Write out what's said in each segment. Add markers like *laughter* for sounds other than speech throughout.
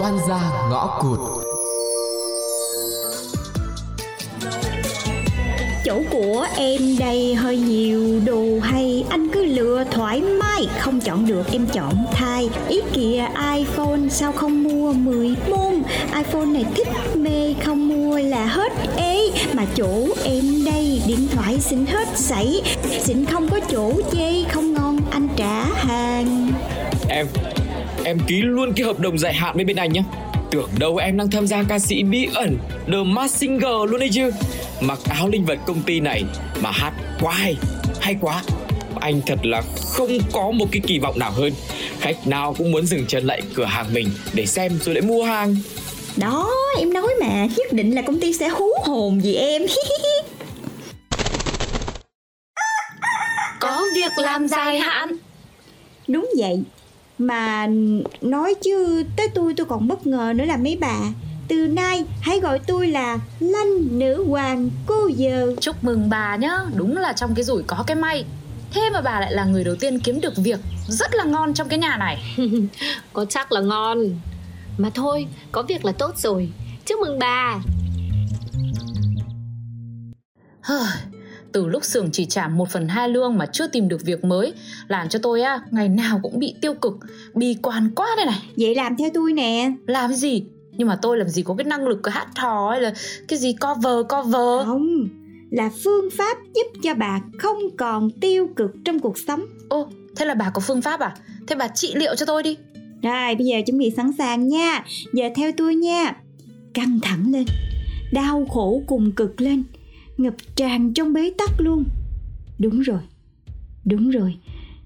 oan gia ngõ cụt. Chỗ của em đây hơi nhiều đồ hay Anh cứ lựa thoải mái. Không chọn được em chọn thay. Ý kìa iPhone sao không mua 10 môn? iPhone này thích mê không mua là hết. Ê Mà chỗ em đây điện thoại xịn hết sảy. Xịn không có chỗ chê không ngon anh trả hàng. Em Em ký luôn cái hợp đồng dài hạn với bên anh nhé Tưởng đâu em đang tham gia ca sĩ bí ẩn The Masked Singer luôn đấy chứ. Mặc áo linh vật công ty này Mà hát quá hay Hay quá. Anh thật là không có một cái kỳ vọng nào hơn. Khách nào cũng muốn dừng chân lại cửa hàng mình Để xem rồi lại mua hàng. Đó em nói mà Nhất định là công ty sẽ hú hồn vì em. *laughs* Có việc làm dài hạn. Đúng vậy Mà nói chứ tới tôi tôi còn bất ngờ nữa là mấy bà. Từ nay hãy gọi tôi là Lanh nữ hoàng cô giờ Chúc mừng bà nhá Đúng là trong cái rủi có cái may. Thế mà bà lại là người đầu tiên kiếm được việc Rất là ngon trong cái nhà này. *laughs* Có chắc là ngon. Mà thôi, có việc là tốt rồi. Chúc mừng bà Từ lúc xưởng chỉ trả 1 phần 2 lương mà chưa tìm được việc mới Làm cho tôi á, ngày nào cũng bị tiêu cực Bi quan quá đây này. Vậy làm theo tôi nè. Làm gì? Nhưng mà tôi làm gì có cái năng lực cái hát hò hay là cái gì cover cover? Không Là phương pháp giúp cho bà không còn tiêu cực trong cuộc sống. Ô, thế là bà có phương pháp à? Thế bà trị liệu cho tôi đi. Rồi bây giờ chuẩn bị sẵn sàng nha. Giờ theo tôi nha. Căng thẳng lên Đau khổ cùng cực lên Ngập tràn trong bế tắc luôn. Đúng rồi Đúng rồi,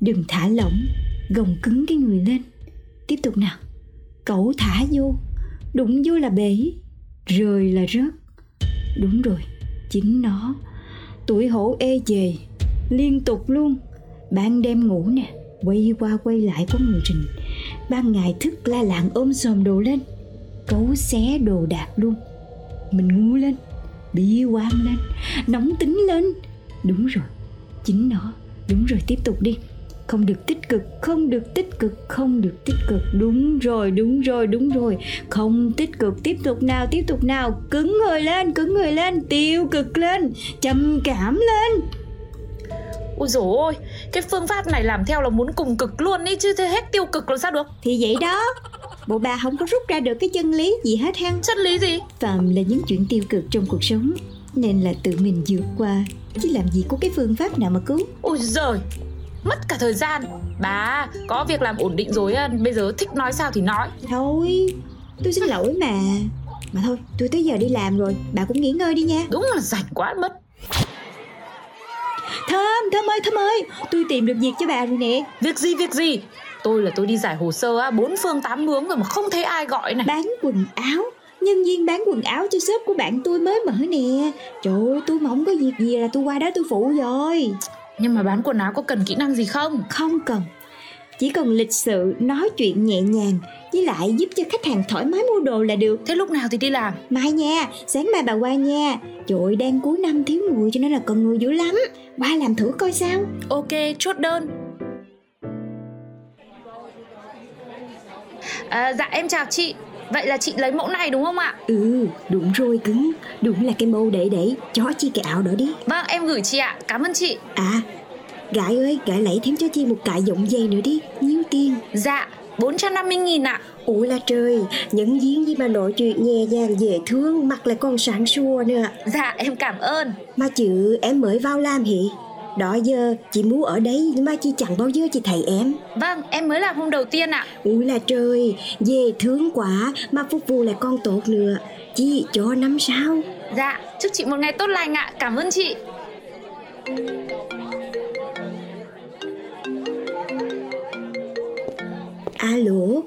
Đừng thả lỏng, Gồng cứng cái người lên. Tiếp tục nào. Cậu thả vô. Đụng vô là bể, Rời là rớt. Đúng rồi, Chính nó. Tuổi hổ ê chề, Liên tục luôn. Ban đêm ngủ nè, Quay qua quay lại có người trình. Ban ngày thức la lạng ôm xòm đồ lên. Cấu xé đồ đạc luôn. Mình ngu lên. Bi quan lên Nóng tính lên. Đúng rồi Chính nó. Đúng rồi tiếp tục đi. Không được tích cực không được tích cực không được tích cực. Đúng rồi đúng rồi đúng rồi. Không tích cực tiếp tục nào tiếp tục nào. Cứng người lên cứng người lên tiêu cực lên trầm cảm lên. Ôi dồi ôi, cái phương pháp này làm theo là muốn cùng cực luôn ý chứ thế hết tiêu cực làm sao được? Thì vậy đó bộ bà không có rút ra được cái chân lý gì hết hăng Chân lý gì? phạm là những chuyện tiêu cực trong cuộc sống nên là tự mình vượt qua chứ làm gì có cái phương pháp nào mà cứu. Ôi giời, mất cả thời gian. Bà có việc làm ổn định rồi bây giờ thích nói sao thì nói. Thôi tôi xin lỗi mà. Mà thôi tôi tới giờ đi làm rồi bà cũng nghỉ ngơi đi nha. Đúng là rảnh quá mất thơm thơm ơi thơm ơi. Tôi tìm được việc cho bà rồi nè. Việc gì việc gì? Tôi là tôi đi giải hồ sơ á, bốn phương tám hướng rồi mà không thấy ai gọi này. Bán quần áo. Nhân viên bán quần áo cho shop của bạn tôi mới mở nè. Trời ơi tôi mà không có việc gì là tôi qua đó tôi phụ rồi. Nhưng mà bán quần áo có cần kỹ năng gì không? không cần chỉ cần lịch sự nói chuyện nhẹ nhàng với lại giúp cho khách hàng thoải mái mua đồ là được. Thế lúc nào thì đi làm? mai nha sáng mai bà qua nha. Trời ơi, đang cuối năm thiếu người cho nên là cần người dữ lắm. Qua làm thử coi sao. Ok, chốt đơn. À, Dạ em chào chị. Vậy là chị lấy mẫu này đúng không ạ? ừ đúng rồi cứng. Đúng là cái mâu để để cho chi cái áo đó đi. Vâng em gửi chị ạ, cảm ơn chị. À gái ơi gái lấy thêm cho chi một cài giọng dây nữa đi nhiêu tiền Dạ 450 nghìn ạ Ủa là trời, nhân viên gì mà nói chuyện nhẹ nhàng dễ thương, mặt lại còn sáng sủa nữa. Dạ em cảm ơn Mà chứ em mới vào làm hỉ? Đó giờ chị muốn ở đây nhưng mà chị chẳng bao giờ chị thấy em. Vâng em mới làm hôm đầu tiên ạ Ui là trời, dễ thương quá mà phục vụ lại còn tốt nữa. Chị cho năm sao. Dạ chúc chị một ngày tốt lành ạ Cảm ơn chị Alo,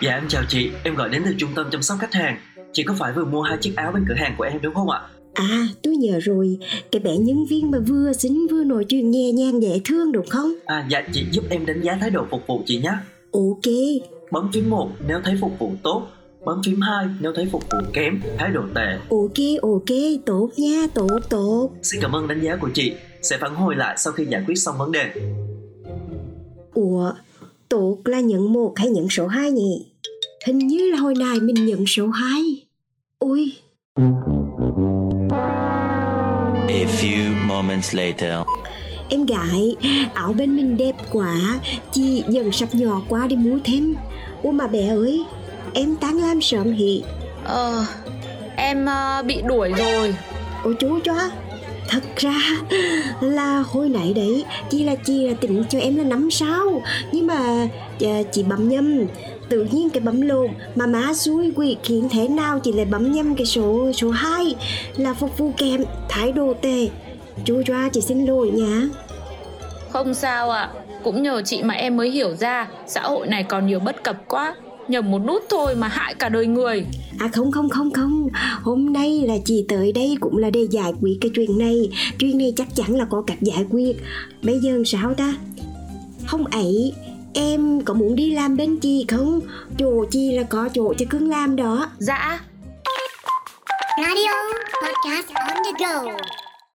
Dạ em chào chị, em gọi đến từ trung tâm chăm sóc khách hàng. Chị có phải vừa mua hai chiếc áo bên cửa hàng của em đúng không ạ? à tôi nhớ rồi, cái bé nhân viên mà vừa xinh vừa nói chuyện nhẹ nhàng dễ thương đúng không? À dạ chị giúp em đánh giá thái độ phục vụ chị nhé. Ok, Bấm phím 1 nếu thấy phục vụ tốt. Bấm phím 2 nếu thấy phục vụ kém, thái độ tệ. Ok, ok, tốt nha, tốt, tốt. Xin cảm ơn đánh giá của chị. Sẽ phản hồi lại sau khi giải quyết xong vấn đề. Ủa, tốt là nhận một hay nhận số 2 nhỉ? Hình như là hồi này mình nhận số 2 Ui A few moments later. Em gái Áo bên mình đẹp quá Chị dần sắp nhỏ quá đi mua thêm. Ủa mà bé ơi Em tán làm sớm hị Ờ, em ờ, bị đuổi rồi của chú cho Thật ra là hồi nãy đấy, Chị là chị là tỉnh cho em là năm sao Nhưng mà ờ, chị bấm nhầm. Tự nhiên cái bấm lộn, Mà má xui quỷ khiến thế nào Chị lại bấm nhầm cái số số 2 Là phục vụ kèm thái độ tệ. Chú cho chị xin lỗi nha Không sao ạ. Cũng nhờ chị mà em mới hiểu ra, Xã hội này còn nhiều bất cập quá. Nhầm một nút thôi mà hại cả đời người. À không không không không. Hôm nay là chị tới đây cũng là để giải quyết cái chuyện này. Chuyện này chắc chắn là có cách giải quyết. Bây giờ sao ta? Không ấy Em có muốn đi làm bên chị không? Chỗ chị là có chỗ cho cưng làm đó. Dạ. Radio podcast on the go.